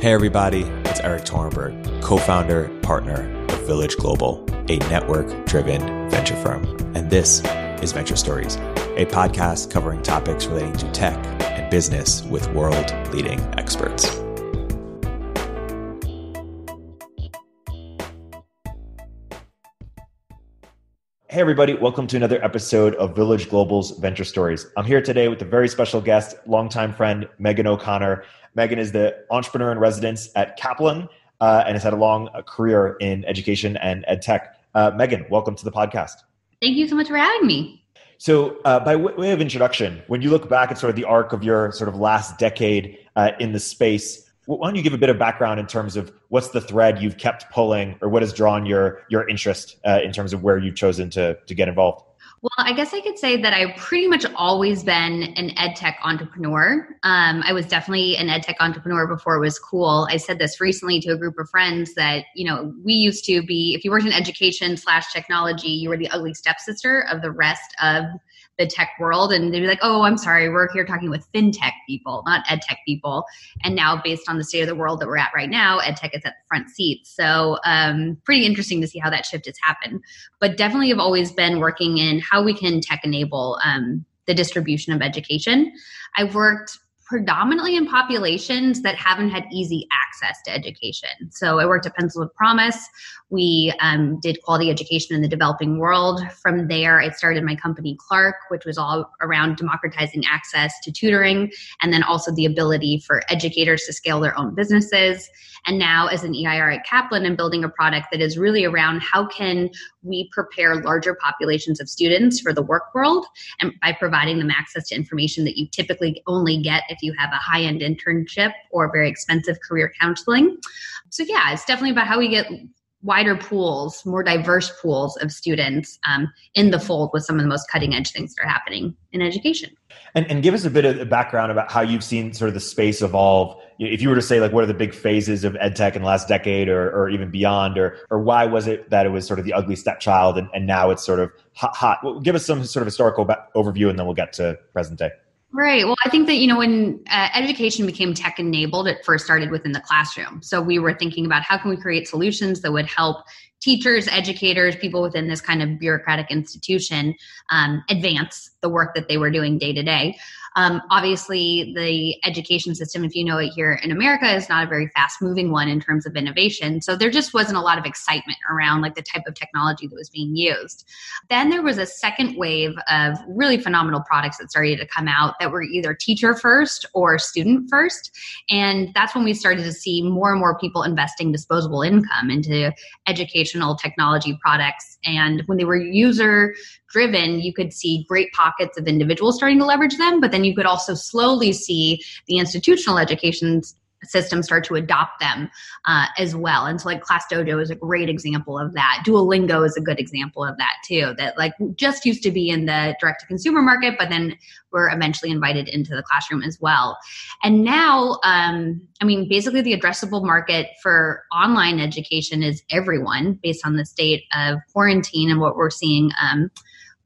Hey, everybody, it's Erik Torenberg, co founder, partner of Village Global, a network driven venture firm. And this is Venture Stories, a podcast covering topics relating to tech and business with world leading experts. Hey, everybody, welcome to another episode of Village Global's Venture Stories. I'm here today with a very special guest, longtime friend, Megan O'Connor. Megan is the entrepreneur in residence at Kaplan uh, and has had a long uh, career in education and ed tech. Uh, Megan, welcome to the podcast. Thank you so much for having me. So, uh, by way of introduction, when you look back at sort of the arc of your sort of last decade uh, in the space, why don't you give a bit of background in terms of what's the thread you've kept pulling, or what has drawn your your interest uh, in terms of where you've chosen to to get involved? Well, I guess I could say that I've pretty much always been an ed tech entrepreneur. Um, I was definitely an ed tech entrepreneur before it was cool. I said this recently to a group of friends that, you know, we used to be, if you worked in education slash technology, you were the ugly stepsister of the rest of the tech world and they'd be like, oh, I'm sorry, we're here talking with fintech people, not ed tech people. And now, based on the state of the world that we're at right now, ed tech is at the front seat. So, um, pretty interesting to see how that shift has happened. But definitely have always been working in how we can tech enable um, the distribution of education. I've worked predominantly in populations that haven't had easy access to education. So I worked at Pencils of Promise. We um, did quality education in the developing world. From there, I started my company Clark, which was all around democratizing access to tutoring and then also the ability for educators to scale their own businesses. And now, as an EIR at Kaplan, I'm building a product that is really around how can we prepare larger populations of students for the work world and by providing them access to information that you typically only get if you have a high end internship or very expensive career counseling. So, yeah, it's definitely about how we get wider pools, more diverse pools of students um, in the fold with some of the most cutting edge things that are happening in education. And, and give us a bit of background about how you've seen sort of the space evolve. If you were to say, like, what are the big phases of ed tech in the last decade or, or even beyond, or, or why was it that it was sort of the ugly stepchild and, and now it's sort of hot? hot? Well, give us some sort of historical overview and then we'll get to present day. Right. Well, I think that, you know, when uh, education became tech enabled, it first started within the classroom. So we were thinking about how can we create solutions that would help teachers, educators, people within this kind of bureaucratic institution um, advance the work that they were doing day to day. Um, obviously, the education system, if you know it here in America, is not a very fast moving one in terms of innovation. So there just wasn't a lot of excitement around like the type of technology that was being used. Then there was a second wave of really phenomenal products that started to come out that were either teacher first or student first. And that's when we started to see more and more people investing disposable income into educational technology products. And when they were user driven, you could see great pockets of individuals starting to leverage them, but then you could also slowly see the institutional education system start to adopt them uh, as well. And so, like Class Dojo is a great example of that. Duolingo is a good example of that too. That like just used to be in the direct to consumer market, but then were eventually invited into the classroom as well. And now, um, I mean, basically, the addressable market for online education is everyone, based on the state of quarantine and what we're seeing. Um,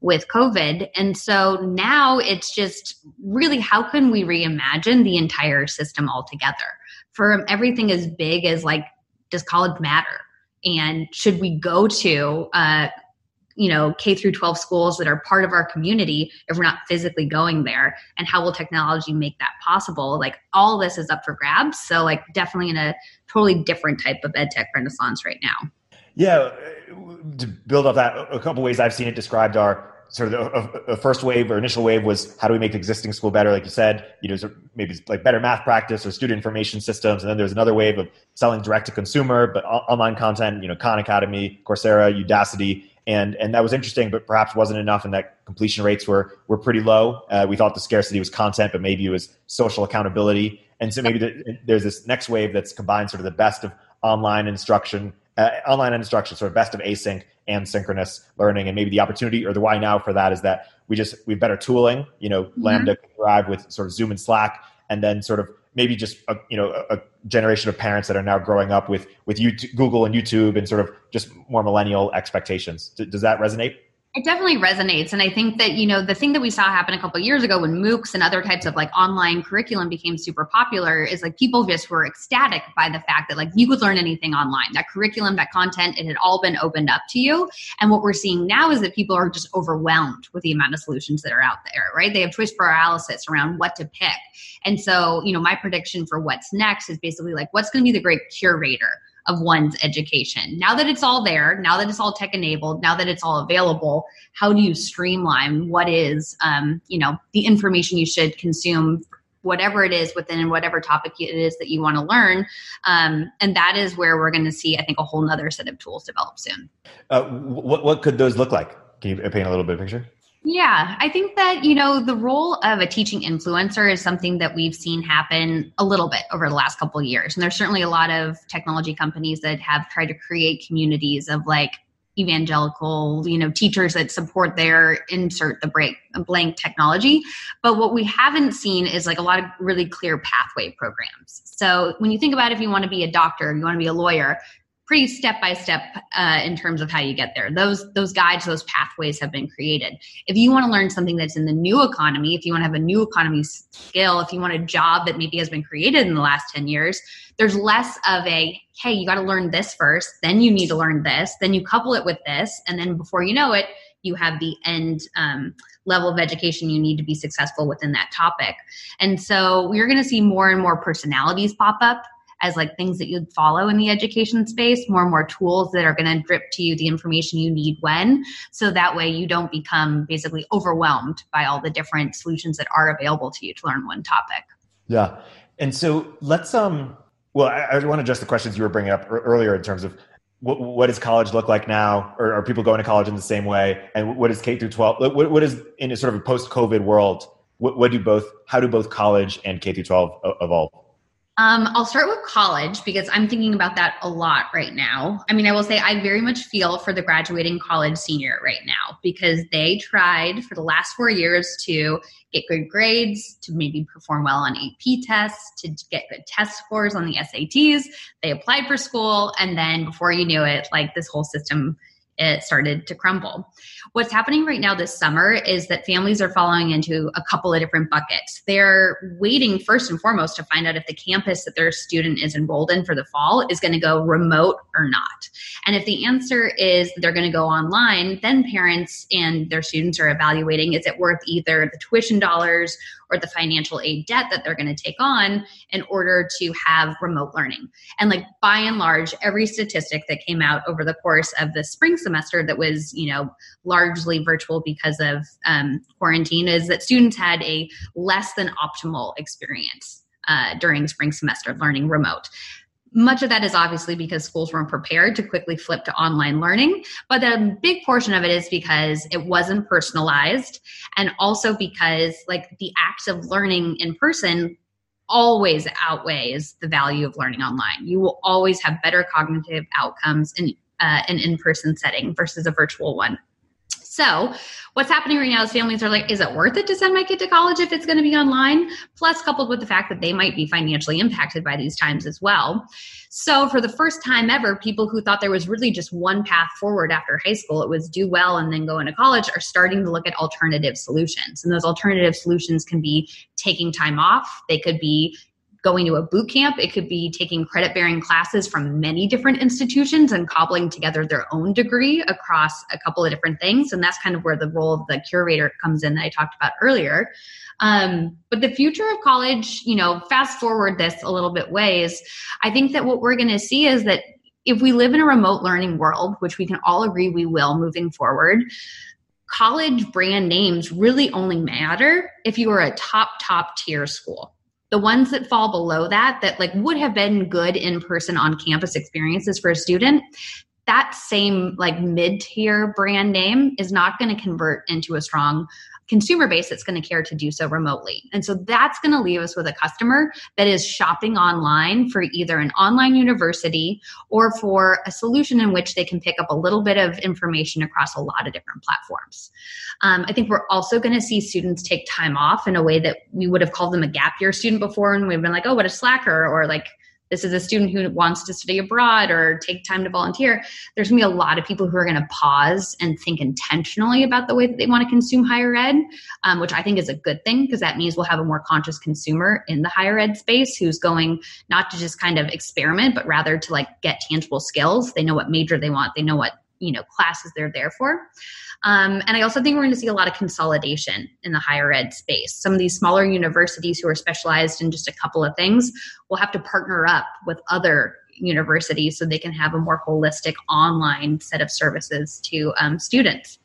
with COVID. And so now it's just really how can we reimagine the entire system altogether? For everything as big as like, does college matter? And should we go to, uh, you know, K through 12 schools that are part of our community if we're not physically going there? And how will technology make that possible? Like, all this is up for grabs. So, like, definitely in a totally different type of ed tech renaissance right now. Yeah, to build off that, a couple ways I've seen it described are sort of the, first wave or initial wave was how do we make the existing school better? Like you said you know maybe like better math practice or student information systems. And then there's another wave of selling direct to consumer but online content you know khan academy coursera udacity. And and that was interesting but perhaps wasn't enough and that completion rates were were pretty low. Uh, we thought the scarcity was content but maybe it was social accountability. And so maybe the, there's this next wave that's combined sort of the best of online instruction uh, online instruction, sort of best of async and synchronous learning. And maybe the opportunity or the why now for that is that we just we have better tooling. You know, mm-hmm. Lambda can thrive with sort of Zoom and Slack, and then sort of maybe just a, you know a, generation of parents that are now growing up with with YouTube, Google and YouTube and sort of just more millennial expectations. D- does that resonate? It definitely resonates. And I think that, you know, the thing that we saw happen a couple years ago when MOOCs and other types of like online curriculum became super popular is like people just were ecstatic by the fact that like you could learn anything online. That curriculum, that content, it had all been opened up to you. And what we're seeing now is that people are just overwhelmed with the amount of solutions that are out there, right? They have choice paralysis around what to pick. And so, you know, my prediction for what's next is basically like what's going to be the great curator of one's education. Now that it's all there, now that it's all tech enabled, now that it's all available, how do you streamline what is, um, you know, the information you should consume whatever it is within whatever topic it is that you want to learn. Um, and that is where we're going to see, I think, a whole nother set of tools develop soon. Uh, what, what could those look like? Can you paint a little bit of picture? Yeah, I think that, you know, the role of a teaching influencer is something that we've seen happen a little bit over the last couple of years. And there's certainly a lot of technology companies that have tried to create communities of like evangelical, you know, teachers that support their insert the break blank technology. But what we haven't seen is like a lot of really clear pathway programs. So when you think about if you want to be a doctor, you want to be a lawyer, pretty step by step in terms of how you get there. Those those guides, those pathways have been created. If you want to learn something that's in the new economy, if you want to have a new economy skill, if you want a job that maybe has been created in the last 10 years, there's less of a hey, you got to learn this first, then you need to learn this, then you couple it with this, and then before you know it, you have the end um, level of education you need to be successful within that topic. And so we're going to see more and more personalities pop up as like things that you'd follow in the education space, more and more tools that are going to drip to you the information you need when. So that way you don't become basically overwhelmed by all the different solutions that are available to you to learn one topic. Yeah. And so let's, um, well, I, I want to address the questions you were bringing up earlier in terms of what, what, does college look like now? Or are people going to college in the same way? And what is K through 12? What, what is in a sort of a post COVID world? What, what do both, how do both college and K through 12 evolve? Um, I'll start with college because I'm thinking about that a lot right now. I mean, I will say I very much feel for the graduating college senior right now because they tried for the last four years to get good grades, to maybe perform well on AP tests, to get good test scores on the SATs. They applied for school, and then before you knew it, like this whole system it started to crumble. What's happening right now this summer is that families are falling into a couple of different buckets. They're waiting first and foremost to find out if the campus that their student is enrolled in for the fall is going to go remote or not. And if the answer is they're going to go online, then parents and their students are evaluating is it worth either the tuition dollars or the financial aid debt that they're going to take on in order to have remote learning. And like by and large, every statistic that came out over the course of the spring semester that was, you know, largely virtual because of um, quarantine is that students had a less than optimal experience uh, during spring semester learning remote. Much of that is obviously because schools weren't prepared to quickly flip to online learning, but a big portion of it is because it wasn't personalized and also because like the act of learning in person always outweighs the value of learning online. You will always have better cognitive outcomes in uh, an in-person setting versus a virtual one. So, what's happening right now is families are like, is it worth it to send my kid to college if it's going to be online? Plus, coupled with the fact that they might be financially impacted by these times as well. So, for the first time ever, people who thought there was really just one path forward after high school, it was do well and then go into college, are starting to look at alternative solutions. And those alternative solutions can be taking time off, they could be going to a boot camp. It could be taking credit bearing classes from many different institutions and cobbling together their own degree across a couple of different things. And that's kind of where the role of the curator comes in that I talked about earlier. Um, but the future of college, you know, fast forward this a little bit ways, I think that what we're going to see is that if we live in a remote learning world, which we can all agree we will moving forward, college brand names really only matter if you are a top, top tier school the ones that fall below that that like would have been good in person on campus experiences for a student that same like mid-tier brand name is not going to convert into a strong consumer base that's going to care to do so remotely. And so that's going to leave us with a customer that is shopping online for either an online university or for a solution in which they can pick up a little bit of information across a lot of different platforms. Um, I think we're also going to see students take time off in a way that we would have called them a gap year student before, and we've been like, oh, what a slacker, or like this is a student who wants to study abroad or take time to volunteer, there's going to be a lot of people who are going to pause and think intentionally about the way that they want to consume higher ed, um, which I think is a good thing because that means we'll have a more conscious consumer in the higher ed space who's going not to just kind of experiment, but rather to like get tangible skills. They know what major they want, they know what you know classes they're there for. Um, and i also think we're going to see a lot of consolidation in the higher ed space. Some of these smaller universities who are specialized in just a couple of things will have to partner up with other universities so they can have a more holistic online set of services to um, students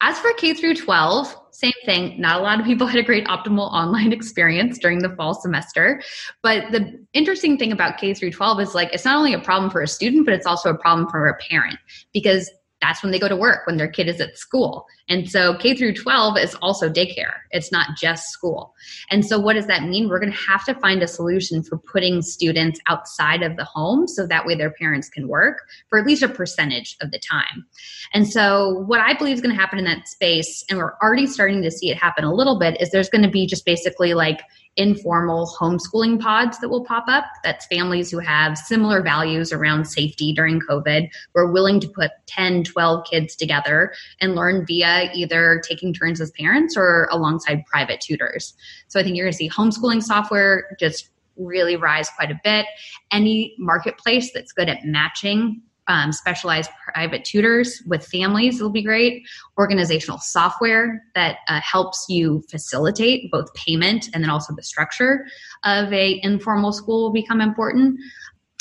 as for K through 12, same thing. Not a lot of people had a great optimal online experience during the fall semester. But the interesting thing about K through 12 is like it's not only a problem for a student, but it's also a problem for a parent because that's when they go to work when their kid is at school. And so k through 12 is also daycare. It's not just school. And so what does that mean? We're going to have to find a solution for putting students outside of the home so that way their parents can work for at least a percentage of the time. And so what i believe is going to happen in that space and we're already starting to see it happen a little bit is there's going to be just basically like informal homeschooling pods that will pop up. That's families who have similar values around safety during COVID. We're willing to put 10, 12 kids together and learn via either taking turns as parents or alongside private tutors. So I think you're going to see homeschooling software just really rise quite a bit. Any marketplace that's good at matching um, specialized private tutors with families will be great. Organizational software that uh, helps you facilitate both payment and then also the structure of a informal school will become important.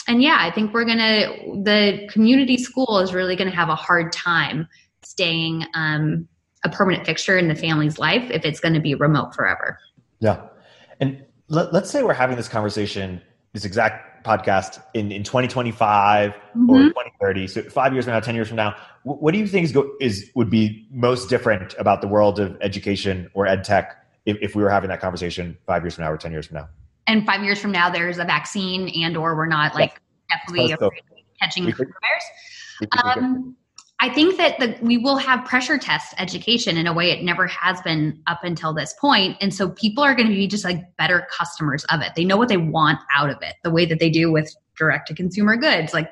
And yeah, I think we're gonna the community school is really gonna have a hard time staying um, a permanent fixture in the family's life if it's going to be remote forever. Yeah, and let, us say we're having this conversation, this exact podcast in, in 2025 mm-hmm. or 2030 so five years from now 10 years from now what do you think is, go, is would be most different about the world of education or ed tech if, if we were having that conversation five years from now or 10 years from now? And five years from now there's a vaccine and or we're not like definitely catching coronavirus. um, I think that the, we will have pressure test education in a way it never has been up until this point. And so people are going to be just like better customers of it. They know what they want out of it, the way that they do with direct to consumer goods. Like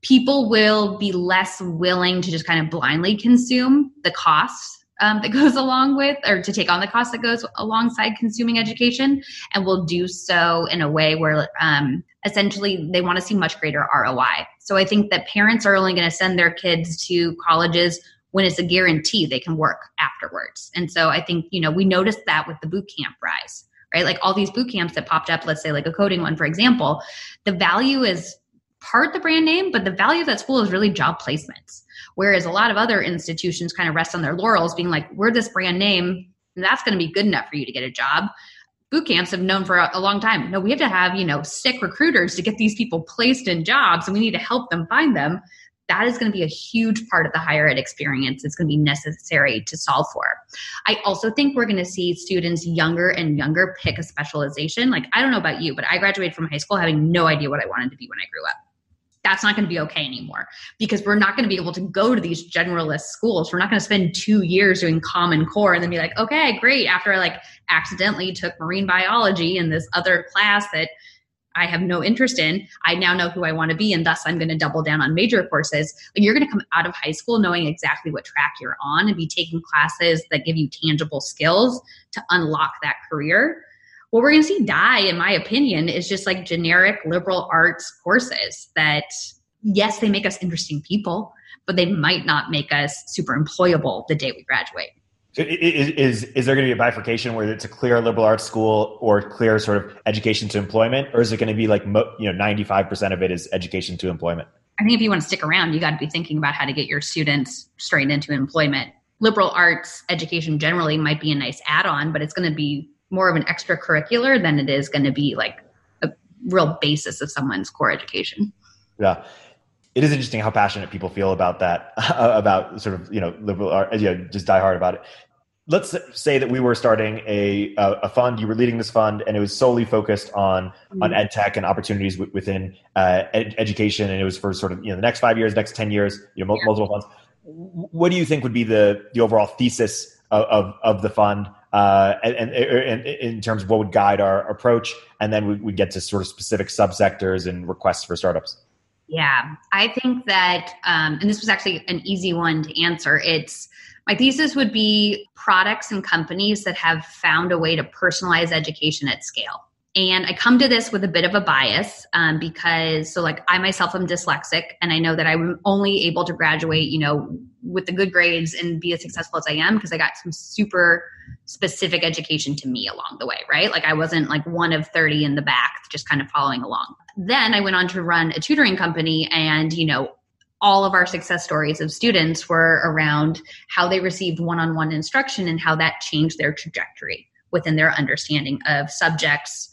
people will be less willing to just kind of blindly consume the cost um, that goes along with, or to take on the cost that goes alongside consuming education, and will do so in a way where um, essentially they want to see much greater ROI. So I think that parents are only going to send their kids to colleges when it's a guarantee they can work afterwards. And so I think, you know, we noticed that with the boot camp rise, right? Like all these boot camps that popped up, let's say like a coding one, for example, the value is part the brand name, but the value of that school is really job placements. Whereas a lot of other institutions kind of rest on their laurels, being like, we're this brand name, and that's going to be good enough for you to get a job. Boot camps have known for a, long time. No, we have to have, you know, sick recruiters to get these people placed in jobs, and we need to help them find them. That is going to be a huge part of the higher ed experience. It's going to be necessary to solve for. I also think we're going to see students younger and younger pick a specialization. Like, I don't know about you, but I graduated from high school having no idea what I wanted to be when I grew up that's not going to be okay anymore because we're not going to be able to go to these generalist schools. We're not going to spend two years doing Common Core and then be like, okay, great. After I like accidentally took marine biology in this other class that I have no interest in, I now know who I want to be, and thus I'm going to double down on major courses. But you're going to come out of high school knowing exactly what track you're on and be taking classes that give you tangible skills to unlock that career what we're going to see die, in my opinion, is just like generic liberal arts courses that, yes, they make us interesting people, but they might not make us super employable the day we graduate. Is, is, is there going to be a bifurcation where it's a clear liberal arts school or clear sort of education to employment, or is it going to be like you know ninety five percent of it is education to employment? I think if you want to stick around, you got to be thinking about how to get your students straight into employment. Liberal arts education generally might be a nice add on, but it's going to be more of an extracurricular than it is going to be like a real basis of someone's core education. Yeah. It is interesting how passionate people feel about that, about sort of, you know, liberal art, you know, just die hard about it. Let's say that we were starting a, a fund, you were leading this fund, and it was solely focused on, mm-hmm. on ed tech and opportunities w- within uh, ed- education. And it was for sort of, you know, the next five years, next 10 years, you know, multiple funds. What do you think would be the, the overall thesis of, of, of the fund? Uh, and, and, and, in terms of what would guide our approach, and then we, we get to sort of specific subsectors and requests for startups. Yeah, I think that, um, and this was actually an easy one to answer. It's my thesis would be products and companies that have found a way to personalize education at scale. And I come to this with a bit of a bias um, because, so like I myself am dyslexic, and I know that I'm only able to graduate, you know, with the good grades and be as successful as I am because I got some super specific education to me along the way, right? Like I wasn't like one of 30 in the back, just kind of following along. Then I went on to run a tutoring company, and, you know, all of our success stories of students were around how they received one on one instruction and how that changed their trajectory within their understanding of subjects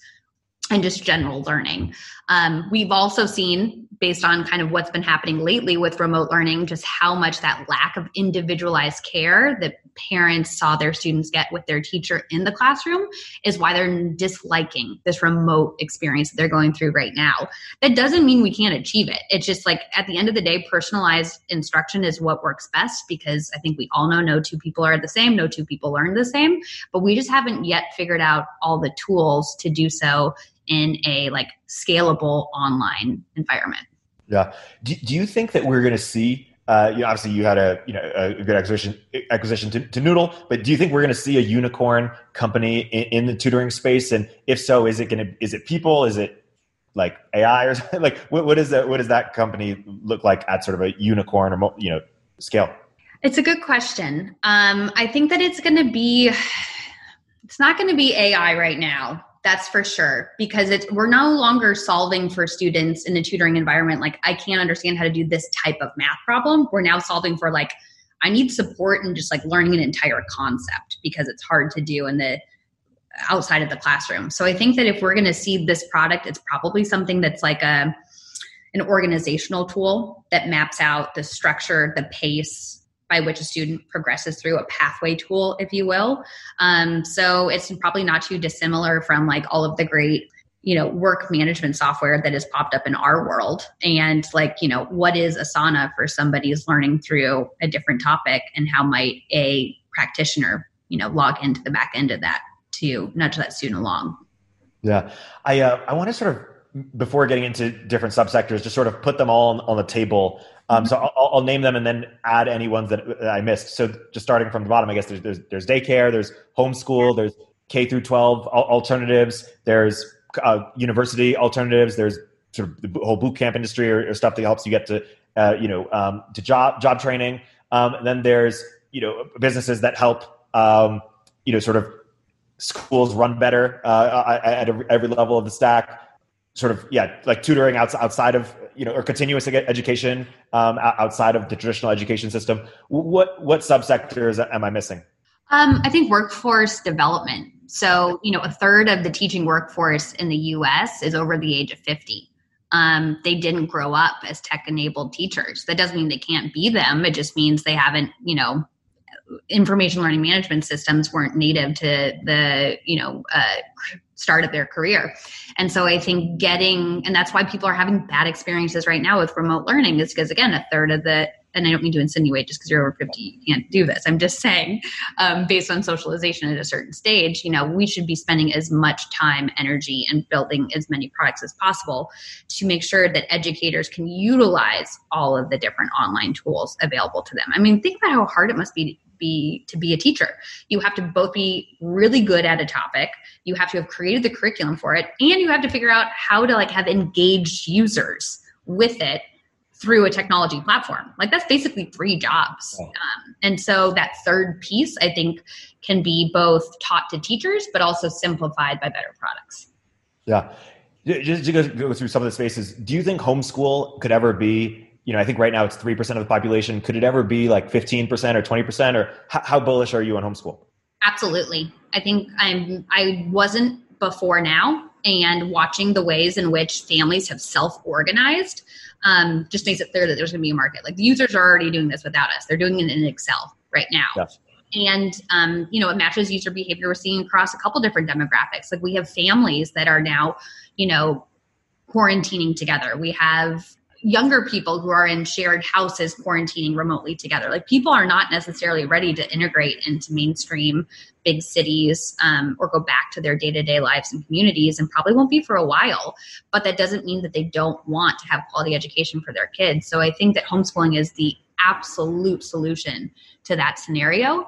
and just general learning. Um, we've also seen, based on kind of what's been happening lately with remote learning, just how much that lack of individualized care that parents saw their students get with their teacher in the classroom is why they're disliking this remote experience that they're going through right now. That doesn't mean we can't achieve it. It's just like at the end of the day, personalized instruction is what works best because I think we all know no two people are the same, no two people learn the same, but we just haven't yet figured out all the tools to do so in a like scalable online environment. Yeah. Do, do you think that we're going to see? Uh, you know, obviously, you had a you know a good acquisition acquisition to, to Noodle, but do you think we're going to see a unicorn company in, in the tutoring space? And if so, is it going to is it people? Is it like AI or something? like what, what is that? What does that company look like at sort of a unicorn or you know scale? It's a good question. Um, I think that it's going to be. It's not going to be AI right now that's for sure because it's we're no longer solving for students in a tutoring environment like i can't understand how to do this type of math problem. We're now solving for like i need support and just like learning an entire concept because it's hard to do in the outside of the classroom. So i think that if we're going to see this product it's probably something that's like a an organizational tool that maps out the structure the pace by which a student progresses through a pathway tool, if you will. Um, so it's probably not too dissimilar from like all of the great you know work management software that has popped up in our world. And like you know what is asana for somebody who's learning through a different topic? And how might a practitioner you know log into the back end of that to nudge that student along? Yeah. I uh, i want to sort of before getting into different subsectors just sort of put them all on, on the table um, so I'll, I'll, name them and then add any ones that, that, I missed. So just starting from the bottom, I guess there's there's, there's daycare, there's homeschool, there's K through 12 alternatives, there's uh, university alternatives, there's sort of the whole boot camp industry or, or stuff that helps you get to uh, you know um, to job job training. Um, then there's you know businesses that help um, you know sort of schools run better uh, at every level of the stack sort of yeah like tutoring outside of you know or continuous education um, outside of the traditional education system. What what subsectors am i missing? Um, i think workforce development. So you know a third of the teaching workforce in the us is over the age of 50 um, they didn't grow up as tech enabled teachers. That doesn't mean they can't be them. It just means they haven't you know information learning management systems weren't native to the you know uh, start of their career. And so i think getting and that's why people are having bad experiences right now with remote learning is because again a third of the and i don't mean to insinuate just because you're over 50 you can't do this. I'm just saying um, based on socialization at a certain stage you know we should be spending as much time energy and building as many products as possible to make sure that educators can utilize all of the different online tools available to them. I mean think about how hard it must be be to be a teacher. You have to both be really good at a topic, you have to have created the curriculum for it, and you have to figure out how to like have engaged users with it through a technology platform. Like that's basically three jobs. Um, and so that third piece, I think, can be both taught to teachers, but also simplified by better products. Yeah. Just to go through some of the spaces, do you think homeschool could ever be you know, I think right now it's 3% of the population. Could it ever be like 15% or 20% or how, how bullish are you on homeschool? Absolutely. I think I'm, I wasn't before now and watching the ways in which families have self-organized um, just makes it clear that there's going to be a market. Like the users are already doing this without us. They're doing it in Excel right now. Yes. And um, you know, it matches user behavior we're seeing across a couple different demographics. Like we have families that are now, you know, quarantining together. We have younger people who are in shared houses quarantining remotely together. Like people are not necessarily ready to integrate into mainstream big cities um, or go back to their day to day lives and communities and probably won't be for a while. But that doesn't mean that they don't want to have quality education for their kids. So I think that homeschooling is the absolute solution to that scenario.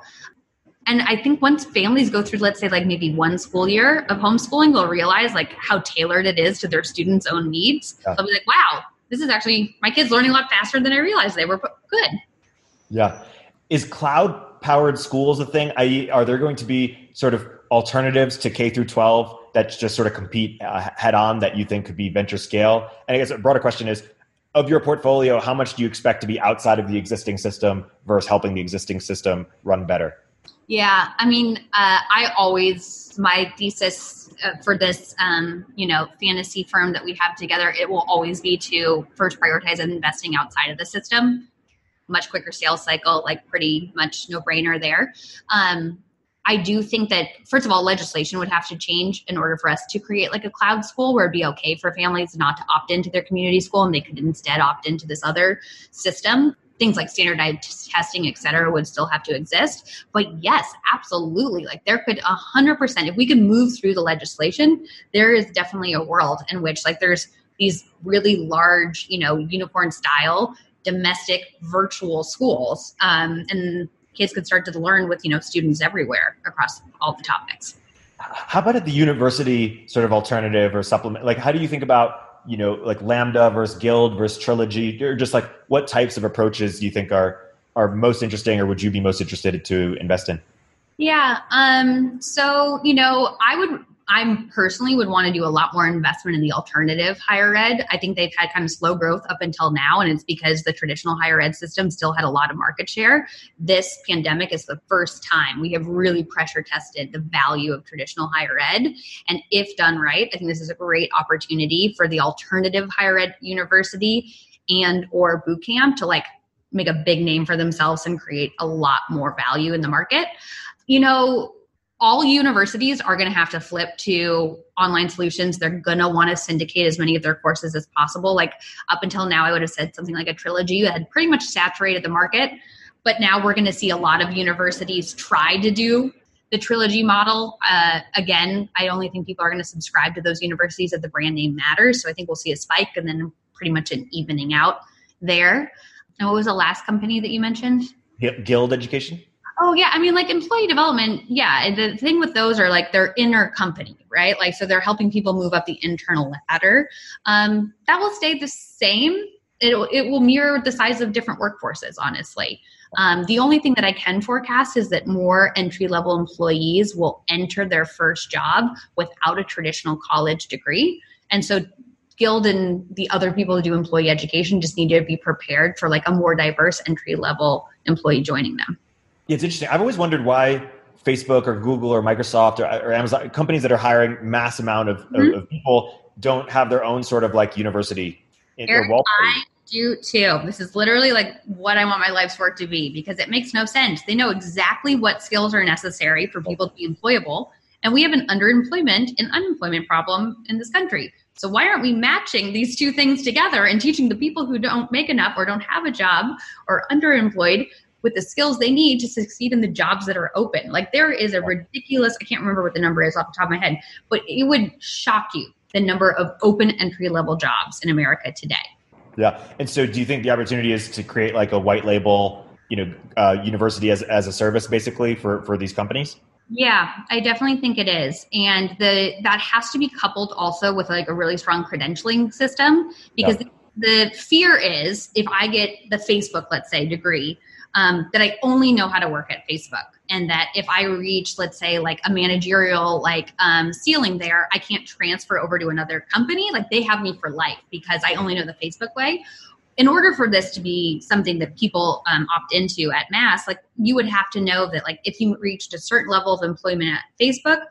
And I think once families go through, let's say, like maybe one school year of homeschooling, they'll realize like how tailored it is to their students' own needs. Yeah. They'll be like, wow, this is actually my kids learning a lot faster than I realized they were good. Yeah. Is cloud powered schools a thing? I, are there going to be sort of alternatives to K through 12 that just sort of compete uh, head on that you think could be venture scale? And I guess a broader question is of your portfolio, how much do you expect to be outside of the existing system versus helping the existing system run better? Yeah, I mean, uh, I always my thesis uh, for this, um, you know, fantasy firm that we have together, it will always be to first prioritize investing outside of the system. Much quicker sales cycle, like pretty much no brainer there. Um, I do think that first of all, legislation would have to change in order for us to create like a cloud school where it'd be okay for families not to opt into their community school and they could instead opt into this other system things like standardized testing, et cetera, would still have to exist. But yes, absolutely. Like there could a hundred percent, if we could move through the legislation, there is definitely a world in which like there's these really large, you know, unicorn style domestic virtual schools. Um, and kids could start to learn with, you know, students everywhere across all the topics. How about at the university sort of alternative or supplement? Like, how do you think about you know like lambda versus guild versus trilogy or just like what types of approaches do you think are are most interesting or would you be most interested to invest in? Yeah um so you know i would I personally would want to do a lot more investment in the alternative higher ed. I think they've had kind of slow growth up until now, and it's because the traditional higher ed system still had a lot of market share. This pandemic is the first time we have really pressure tested the value of traditional higher ed. And if done right, I think this is a great opportunity for the alternative higher ed university and or boot camp to like make a big name for themselves and create a lot more value in the market. You know, all universities are going to have to flip to online solutions. They're going to want to syndicate as many of their courses as possible. Like up until now, I would have said something like a trilogy that had pretty much saturated the market. But now we're going to see a lot of universities try to do the trilogy model. Uh, again, I only think people are going to subscribe to those universities that the brand name matters. So I think we'll see a spike and then pretty much an evening out there. And what was the last company that you mentioned? Guild Education. Oh yeah, I mean like employee development, yeah. The thing with those are like they're inner company, right? Like so they're helping people move up the internal ladder. Um, that will stay the same. It it will mirror the size of different workforces, honestly. Um, the only thing that I can forecast is that more entry level employees will enter their first job without a traditional college degree, and so Guild and the other people who do employee education just need to be prepared for like a more diverse entry level employee joining them. It's interesting. I've always wondered why Facebook or Google or Microsoft or, or Amazon companies that are hiring mass amount of, mm-hmm. of, people don't have their own sort of like university. In, Erik, I do too. This is literally like what I want my life's work to be because it makes no sense. They know exactly what skills are necessary for people to be employable, and we have an underemployment and unemployment problem in this country. So why aren't we matching these two things together and teaching the people who don't make enough or don't have a job or underemployed with the skills they need to succeed in the jobs that are open. Like there is a ridiculous, I can't remember what the number is off the top of my head, but it would shock you the number of open entry level jobs in America today. Yeah. And so do you think the opportunity is to create like a white label, you know, uh, university as, as a service basically for, for these companies? Yeah, I definitely think it is. And the that has to be coupled also with like a really strong credentialing system because yeah. the fear is if I get the Facebook, let's say, degree, um, that I only know how to work at Facebook, and that if I reach, let's say, like a managerial like um, ceiling there, I can't transfer over to another company. Like they have me for life because I only know the Facebook way. In order for this to be something that people um, opt into at mass, like you would have to know that like if you reached a certain level of employment at Facebook,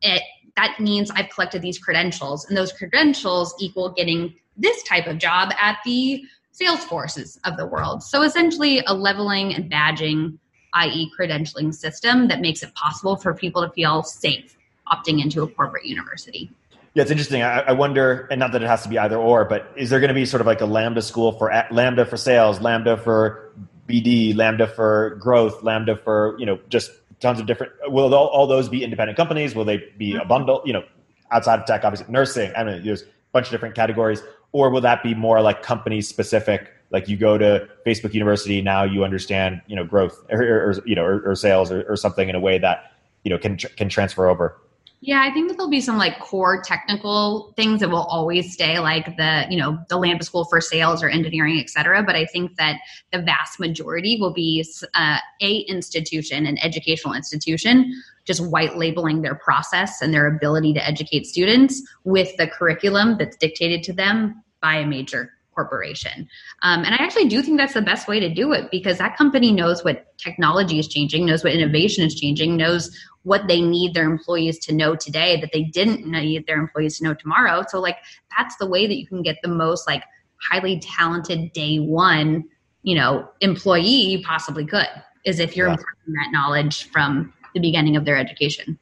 it that means I've collected these credentials, and those credentials equal getting this type of job at the Salesforces of the world. So essentially, a leveling and badging, i.e., credentialing system that makes it possible for people to feel safe opting into a corporate university. Yeah, it's interesting. I, I, wonder, and not that it has to be either or, but is there going to be sort of like a Lambda school for Lambda for sales, Lambda for BD, Lambda for growth, Lambda for you know just tons of different. Will all, all those be independent companies? Will they be a mm-hmm. bundle? You know, outside of tech, obviously nursing. I mean, there's a bunch of different categories. Or will that be more like company specific? Like you go to Facebook University now, you understand you know growth or, or you know or, or sales or, or something in a way that you know can can transfer over. Yeah, I think that there'll be some like core technical things that will always stay, like the you know the Lambda School for Sales or Engineering, et cetera. But I think that the vast majority will be uh, a institution, an educational institution, just white labeling their process and their ability to educate students with the curriculum that's dictated to them by a major corporation. Um, and I actually do think that's the best way to do it because that company knows what technology is changing, knows what innovation is changing, knows what they need their employees to know today that they didn't need their employees to know tomorrow. So like that's the way that you can get the most like highly talented day one, you know, employee you possibly could is if you're yeah. imparting that knowledge from the beginning of their education.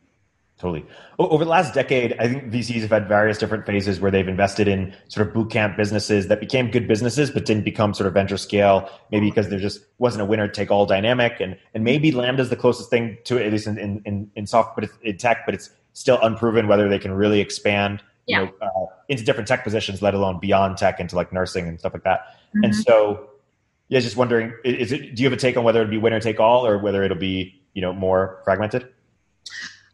Totally. Over the last decade, I think VCs have had various different phases where they've invested in sort of bootcamp businesses that became good businesses, but didn't become sort of venture scale, maybe because there just wasn't a winner take all dynamic. And, and maybe Lambda is the closest thing to it, at least in, in, in software, but it's in tech, but it's still unproven whether they can really expand yeah. you know, uh, into different tech positions, let alone beyond tech into like nursing and stuff like that. Mm-hmm. And so, yeah, just wondering, is it, do you have a take on whether it'll be winner take all or whether it'll be, you know, more fragmented?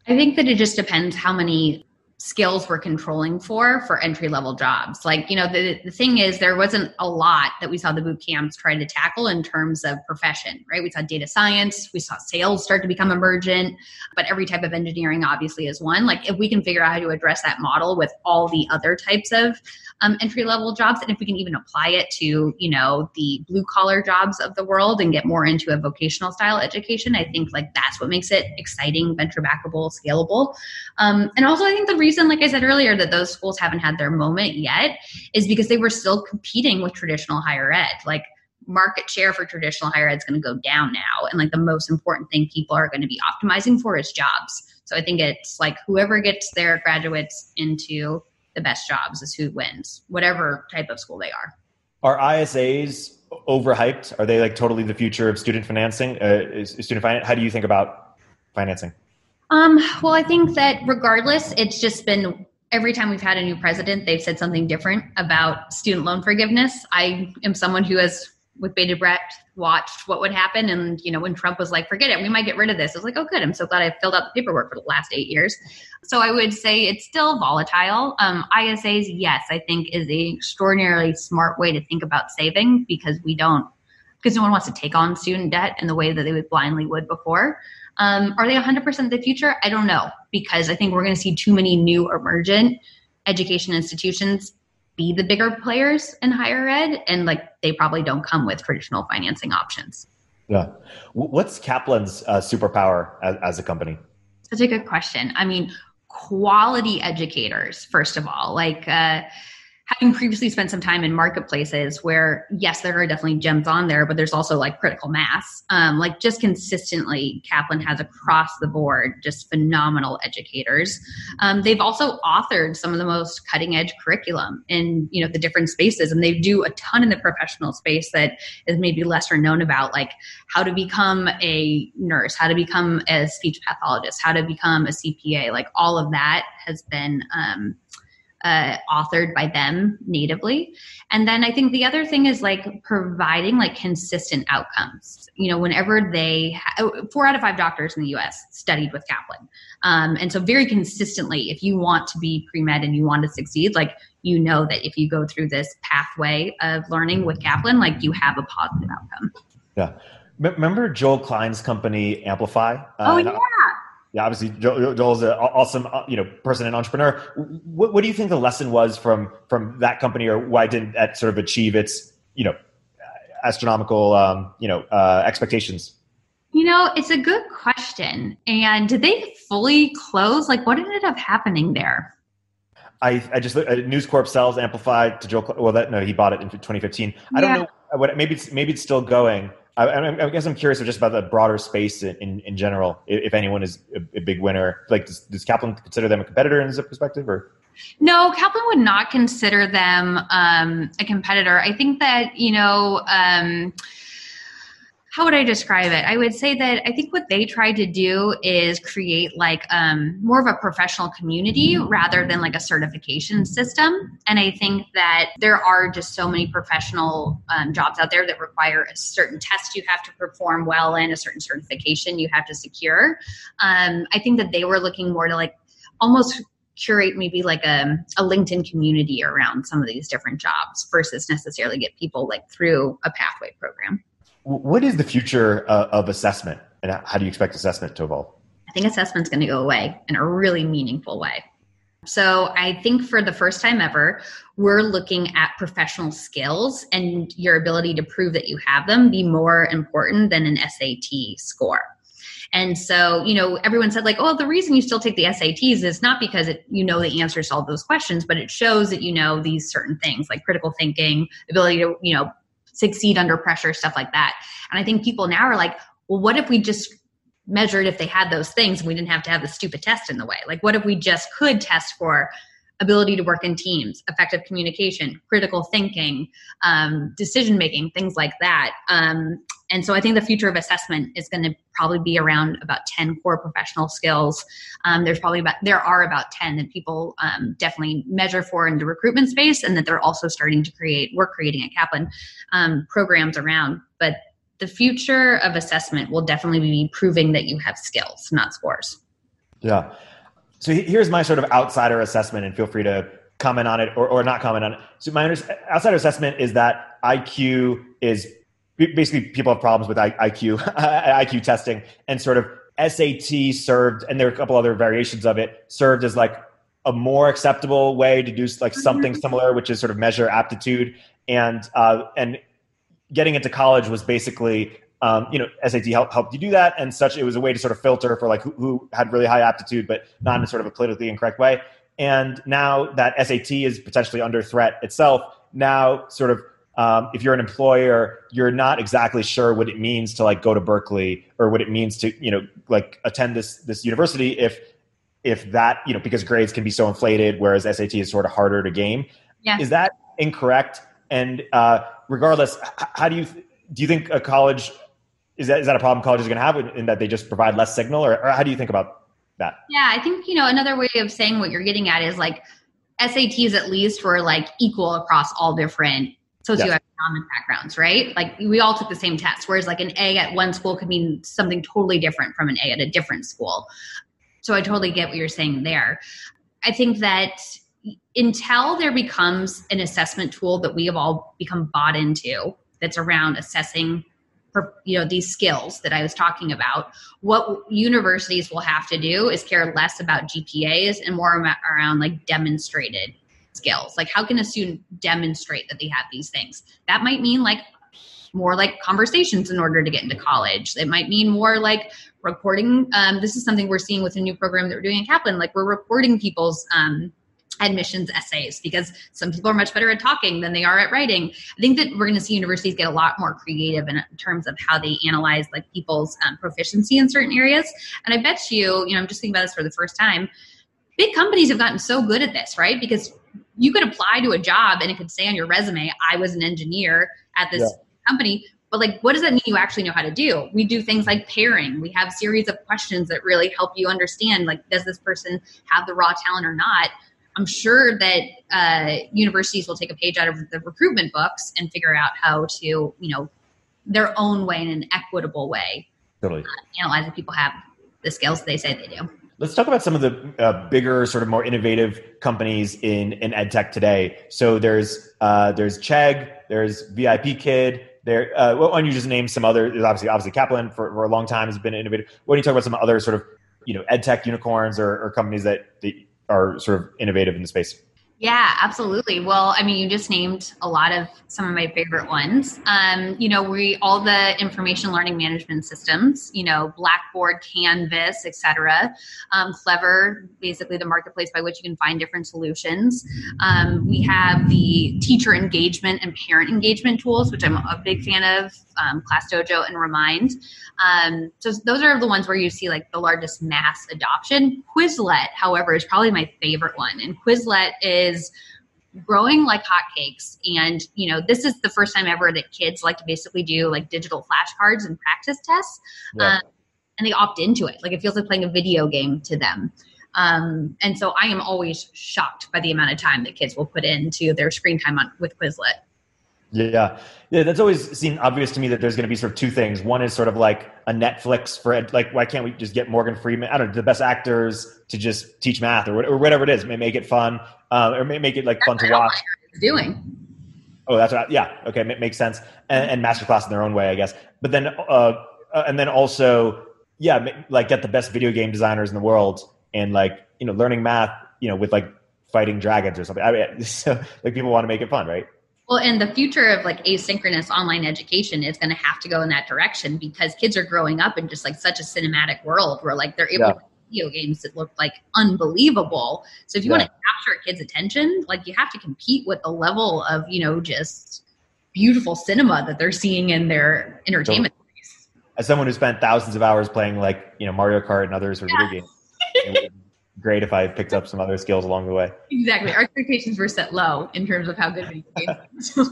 I think that it just depends how many skills we're controlling for for entry level jobs. Like, you know, the, the thing is, there wasn't a lot that we saw the boot camps trying to tackle in terms of profession, right? We saw data science, we saw sales start to become emergent, but every type of engineering obviously is one. Like, if we can figure out how to address that model with all the other types of um, entry level jobs, and if we can even apply it to, you know, the blue collar jobs of the world and get more into a vocational style education, I think like that's what makes it exciting, venture backable, scalable. Um, and also, I think the reason, like I said earlier, that those schools haven't had their moment yet is because they were still competing with traditional higher ed. Like market share for traditional higher ed is going to go down now. And like the most important thing people are going to be optimizing for is jobs. So I think it's like whoever gets their graduates into the best jobs is who wins, whatever type of school they are. Are ISAs overhyped? Are they like totally the future of student financing? Uh, student finance? How do you think about financing? Um, well, I think that regardless, it's just been every time we've had a new president, they've said something different about student loan forgiveness. I am someone who has, with bated breath, watched what would happen. And, you know, when Trump was like, forget it, we might get rid of this, I was like, oh, good. I'm so glad I filled out the paperwork for the last eight years. So I would say it's still volatile. Um, ISAs, yes, I think is an extraordinarily smart way to think about saving because we don't, because no one wants to take on student debt in the way that they would blindly would before. Um, are they 100% the future? I don't know because I think we're going to see too many new emergent education institutions be the bigger players in higher ed and like they probably don't come with traditional financing options. Yeah. What's Kaplan's uh, superpower as, as a company? Such a good question. I mean, quality educators, first of all. Like, uh, having previously spent some time in marketplaces where yes there are definitely gems on there but there's also like critical mass. Um, like just consistently kaplan has across the board just phenomenal educators. Um, they've also authored some of the most cutting edge curriculum in you know the different spaces and they do a ton in the professional space that is maybe lesser known about like how to become a nurse how to become a speech pathologist how to become a cpa like all of that has been um, uh, authored by them natively. And then I think the other thing is like providing like consistent outcomes. You know, whenever they, ha- four out of five doctors in the US studied with Kaplan. Um, and so very consistently, if you want to be pre-med and you want to succeed, like you know that if you go through this pathway of learning with Kaplan, like you have a positive outcome. Yeah. Remember Joel Klein's company Amplify? Uh, oh yeah yeah, obviously Joel's an awesome, uh, you know, person and entrepreneur. What, what, do you think the lesson was from from that company, or why didn't that sort of achieve its, you know, astronomical, um, you know, uh, expectations? You know, it's a good question. And did they fully close? Like, what ended up happening there? I, I just uh, News Corp sells Amplified to Joel. Well, that no, he bought it in 2015. I don't know what maybe it's maybe it's still going. I, I, guess I'm curious just about the broader space in, in, general. If anyone is a, a, big winner, like does, does, Kaplan consider them a competitor in this perspective, or? No, Kaplan would not consider them um, a competitor. I think that, you know, um, how would I describe it? I would say that I think what they tried to do is create like um, more of a professional community rather than like a certification system. And I think that there are just so many professional um, jobs out there that require a certain test you have to perform well in, a certain certification you have to secure. Um, I think that they were looking more to like almost curate maybe like a, a LinkedIn community around some of these different jobs versus necessarily get people like through a pathway program. What is the future uh, of assessment, and how do you expect assessment to evolve? I think assessment's going to go away in a really meaningful way. So I think for the first time ever, we're looking at professional skills and your ability to prove that you have them be more important than an SAT score. And so, you know, everyone said like, oh, the reason you still take the SATs is not because it, you know the answers to all those questions, but it shows that you know these certain things like critical thinking, ability to, you know, succeed under pressure, stuff like that. And I think people now are like, well, what if we just measured if they had those things and we didn't have to have the stupid test in the way? Like, what if we just could test for ability to work in teams, effective communication, critical thinking, um, decision making, things like that. Um, and so I think the future of assessment is going to probably be around about 10 core professional skills. Um, there's probably about, there are about 10 that people um, definitely measure for in the recruitment space and that they're also starting to create, we're creating at Kaplan um, programs around. But the future of assessment will definitely be proving that you have skills, not scores. Yeah. So here's my sort of outsider assessment, and feel free to comment on it or, or not comment on it. So my outsider assessment is that IQ is basically people have problems with IQ IQ testing, and sort of SAT served, and there are a couple other variations of it served as like a more acceptable way to do like something mm-hmm. similar, which is sort of measure aptitude and uh, and getting into college was basically um, you know, SAT helped helped you do that, and such. It was a way to sort of filter for like who, who, had really high aptitude, but not in sort of a politically incorrect way. And now that SAT is potentially under threat itself, now sort of um, if you're an employer, you're not exactly sure what it means to like go to Berkeley or what it means to you know like attend this this university if if that you know because grades can be so inflated, whereas SAT is sort of harder to game. Yeah. Is that incorrect? And uh, regardless, how do you do you think a college is that is that a problem colleges are going to have in that they just provide less signal, or, or how do you think about that? Yeah, I think you know another way of saying what you're getting at is like SATs at least were like equal across all different socioeconomic yes. backgrounds, right? Like we all took the same test, whereas like an A at one school could mean something totally different from an A at a different school. So I totally get what you're saying there. I think that until there becomes an assessment tool that we have all become bought into that's around assessing you know these skills that i was talking about what universities will have to do is care less about gpas and more around like demonstrated skills. Like how can a student demonstrate that they have these things? That might mean like more like conversations in order to get into college. It might mean more like recording um, this is something we're seeing with a new program that we're doing at kaplan like we're recording people's um, admissions essays because some people are much better at talking than they are at writing. I think that we're going to see universities get a lot more creative in terms of how they analyze like people's um, proficiency in certain areas. And I bet you, you know, I'm just thinking about this for the first time. Big companies have gotten so good at this, right? Because you could apply to a job and it could say on your resume, I was an engineer at this yeah. company. But like, what does that mean you actually know how to do? We do things like pairing. We have series of questions that really help you understand, like, does this person have the raw talent or not? I'm sure that uh, universities will take a page out of the recruitment books and figure out how to, you know, their own way in an equitable way, totally uh, analyze if people have the skills they say they do. Let's talk about some of the uh, bigger, sort of more innovative companies in in ed tech today. So there's uh, there's Chegg, there's VIP Kid. There, uh, well, why don't you just name some other? There's obviously obviously Kaplan for, for a long time has been innovative. Why don't you talk about some other sort of you know ed tech unicorns or, or companies that, that are sort of innovative in the space? Yeah, absolutely. Well, I mean, you just named a lot of some of my favorite ones. Um, you know, we all the information learning management systems, you know, Blackboard, Canvas, etc. Um, Clever, basically the marketplace by which you can find different solutions. Um, we have the teacher engagement and parent engagement tools, which I'm a big fan of, um, Class Dojo and Remind. Um, so those are the ones where you see like the largest mass adoption. Quizlet, however, is probably my favorite one, and Quizlet is growing like hotcakes. And you know, this is the first time ever that kids like to basically do like digital flashcards and practice tests, yeah. um, and they opt into it. Like it feels like playing a video game to them. Um, and so I am always shocked by the amount of time that kids will put into their screen time on with Quizlet. Yeah, yeah, that's always seemed obvious to me that there's going to be sort of two things. One is sort of like a Netflix for like, why can't we just get Morgan Freeman? I don't know, the best actors to just teach math or, or whatever it is. May make it fun, uh, or may make it like fun to watch. Doing. Oh, that's right. Yeah. Okay, it makes sense. And, and masterclass in their own way, I guess. But then, uh, uh, and then also, yeah, like get the best video game designers in the world and like you know learning math, you know, with like fighting dragons or something. I mean, so like people want to make it fun, right? Well, and the future of like asynchronous online education is going to have to go in that direction because kids are growing up in just like such a cinematic world where like they're able yeah. to video games that look like unbelievable. So if you yeah. want to capture a kid's attention, like you have to compete with the level of, you know, just beautiful cinema that they're seeing in their entertainment. So, as someone who spent thousands of hours playing like, you know, Mario Kart and others or yeah. video games. great if I picked up some other skills along the way. Exactly. Our expectations were set low in terms of how good video games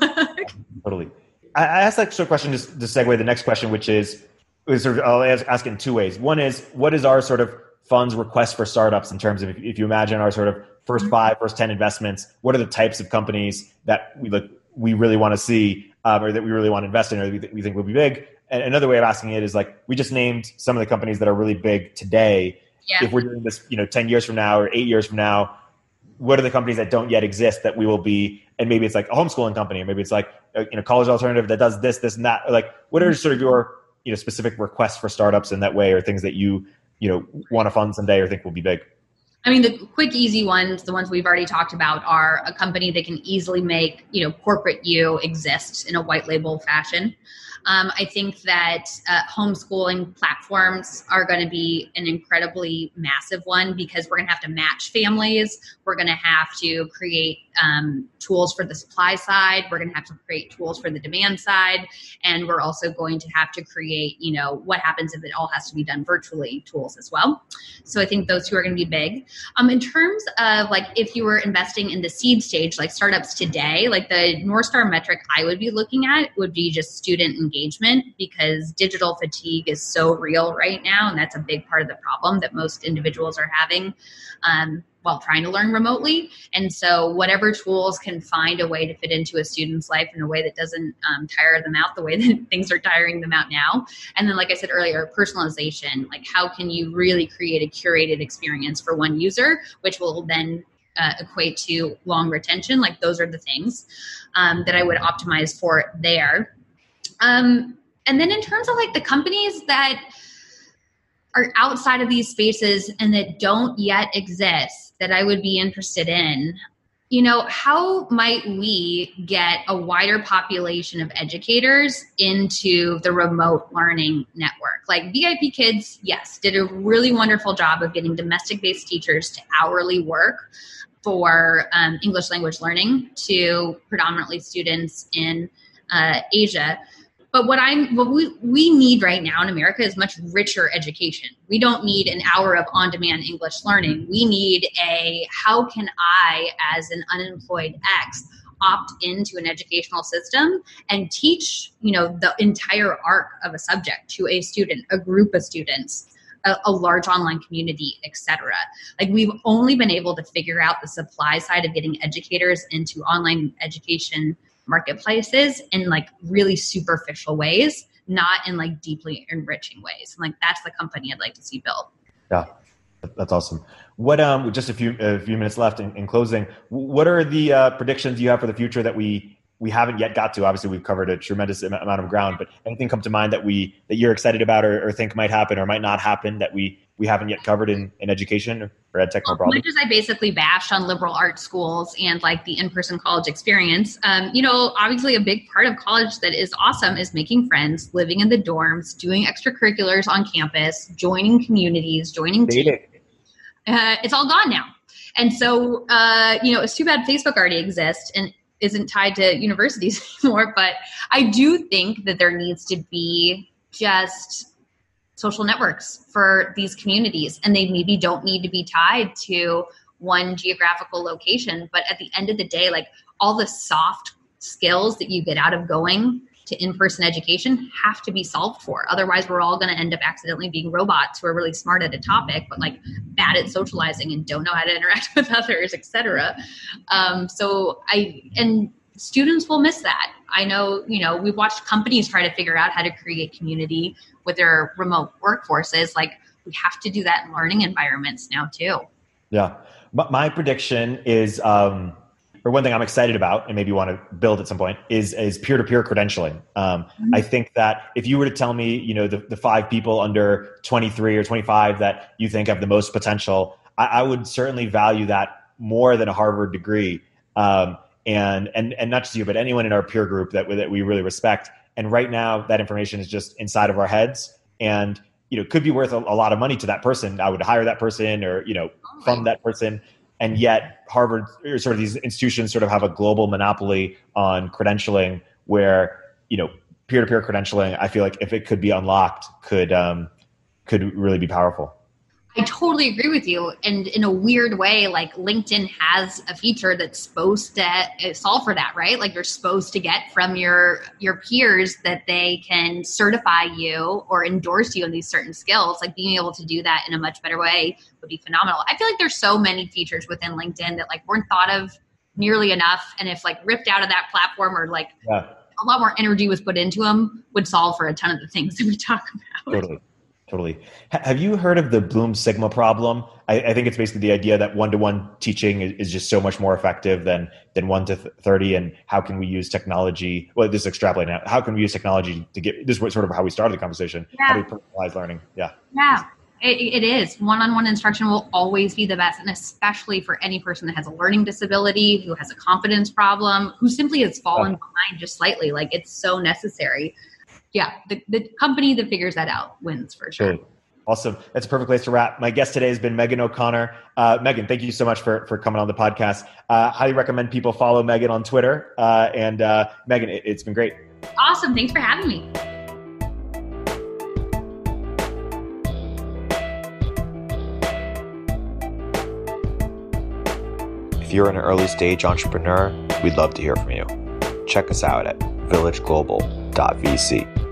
Totally. I asked that sort of question just to segue the next question, which is, is sort of, I'll ask it in two ways. One is, what is our sort of funds request for startups in terms of if, if you imagine our sort of first mm-hmm. five, first 10 investments, what are the types of companies that we look, we really want to see um, or that we really want to invest in or we, th- we think will be big? And another way of asking it is like, we just named some of the companies that are really big today yeah. if we're doing this, you know, 10 years from now or eight years from now, what are the companies that don't yet exist that we will be, and maybe it's like a homeschooling company, or maybe it's like, a, you know, college alternative that does this, this, and that. Like, what are sort of your, you know, specific requests for startups in that way, or things that you, you know, want to fund someday or think will be big? I mean, the quick, easy ones, the ones we've already talked about, are a company that can easily make, you know, corporate you exist in a white label fashion. Um, I think that uh, homeschooling platforms are going to be an incredibly massive one because we're going to have to match families. We're going to have to create um, tools for the supply side. We're going to have to create tools for the demand side, and we're also going to have to create, you know, what happens if it all has to be done virtually tools as well. So I think those two are going to be big. Um, in terms of like if you were investing in the seed stage, like startups today, like the North Star metric I would be looking at would be just student engagement because digital fatigue is so real right now, and that's a big part of the problem that most individuals are having. Um, while trying to learn remotely. And so, whatever tools can find a way to fit into a student's life in a way that doesn't um, tire them out the way that things are tiring them out now. And then, like I said earlier, personalization like, how can you really create a curated experience for one user, which will then uh, equate to long retention? Like, those are the things um, that I would optimize for there. Um, and then, in terms of like the companies that are outside of these spaces and that don't yet exist that I would be interested in. You know, how might we get a wider population of educators into the remote learning network? Like VIP Kids, yes, did a really wonderful job of getting domestic based teachers to hourly work for um, English language learning to predominantly students in uh, Asia. But what I'm what we, we need right now in America is much richer education. We don't need an hour of on-demand English learning. We need a how can I as an unemployed X opt into an educational system and teach, you know, the entire arc of a subject to a student, a group of students a, a, large online community, etc. Like we've only been able to figure out the supply side of getting educators into online education marketplaces in like really superficial ways, not in like deeply enriching ways. And like that's the company I'd like to see built. Yeah, that's awesome. What um, just a few a few minutes left in, in closing. What are the uh, predictions you have for the future that we we haven't yet got to? Obviously, we've covered a tremendous amount of ground, but anything come to mind that we that you're excited about or, or think might happen or might not happen that we we haven't yet covered in, in education or ed tech more broadly? Much as I basically bashed on liberal arts schools and like the in-person college experience, um, you know, obviously a big part of college that is awesome is making friends, living in the dorms, doing extracurriculars on campus, joining communities, joining teams. Uh, it's all gone now. And so, uh, you know, it's too bad Facebook already exists and isn't tied to universities anymore. But I do think that there needs to be just social networks for these communities and they maybe don't need to be tied to one geographical location but at the end of the day like all the soft skills that you get out of going to in-person education have to be solved for. Otherwise we're all going to end up accidentally being robots who are really smart at a topic but like bad at socializing and don't know how to interact with others etc um, so i and students will miss that i know you know we've watched companies try to figure out how to create community with their remote workforces. Like we have to do that in learning environments now too. Yeah. My prediction is um, or one thing i'm excited about and maybe want to build at some point is is peer-to-peer credentialing. Um, mm-hmm. i think that if you were to tell me you know the, the five people under 23 or 25 that you think have the most potential i, I would certainly value that more than a harvard degree. Um, and and and not just you but anyone in our peer group that, that we really respect and right now, that information is just inside of our heads, and you know could be worth a, a lot of money to that person. I would hire that person, or you know, fund that person. And yet, Harvard or sort of these institutions sort of have a global monopoly on credentialing, where you know peer-to-peer credentialing. I feel like if it could be unlocked, could um, could really be powerful. I totally agree with you. And in a weird way, like LinkedIn has a feature that's supposed to uh, solve for that, right? Like you're supposed to get from your your peers that they can certify you or endorse you in these certain skills. Like being able to do that in a much better way would be phenomenal. I feel like there's so many features within LinkedIn that like weren't thought of nearly enough. And if like ripped out of that platform or like yeah. a lot more energy was put into them, would solve for a ton of the things that we talk about. Totally. Totally. H- have you heard of the Bloom Sigma problem? I, I think it's basically the idea that one to one teaching is, is, just so much more effective than than one to th- thirty. And how can we use technology? Well, this is extrapolating out. How can we use technology to get this? is sort of how we started the conversation. Yeah. How do we personalize learning? Yeah. Yeah. It, it is one-on-one instruction will always be the best and especially for any person that has a learning disability who has a confidence problem who simply has fallen behind just slightly like it's so necessary yeah, the, the company that figures that out wins for sure. Great. Awesome. That's a perfect place to wrap. My guest today has been Megan O'Connor. Uh, Megan, thank you so much for, for coming on the podcast. Uh, highly recommend people follow Megan on Twitter. Uh, and uh, Megan, it, it's been great. Awesome. Thanks for having me. If you're an early stage entrepreneur, we'd love to hear from you. Check us out at villageglobal.vc.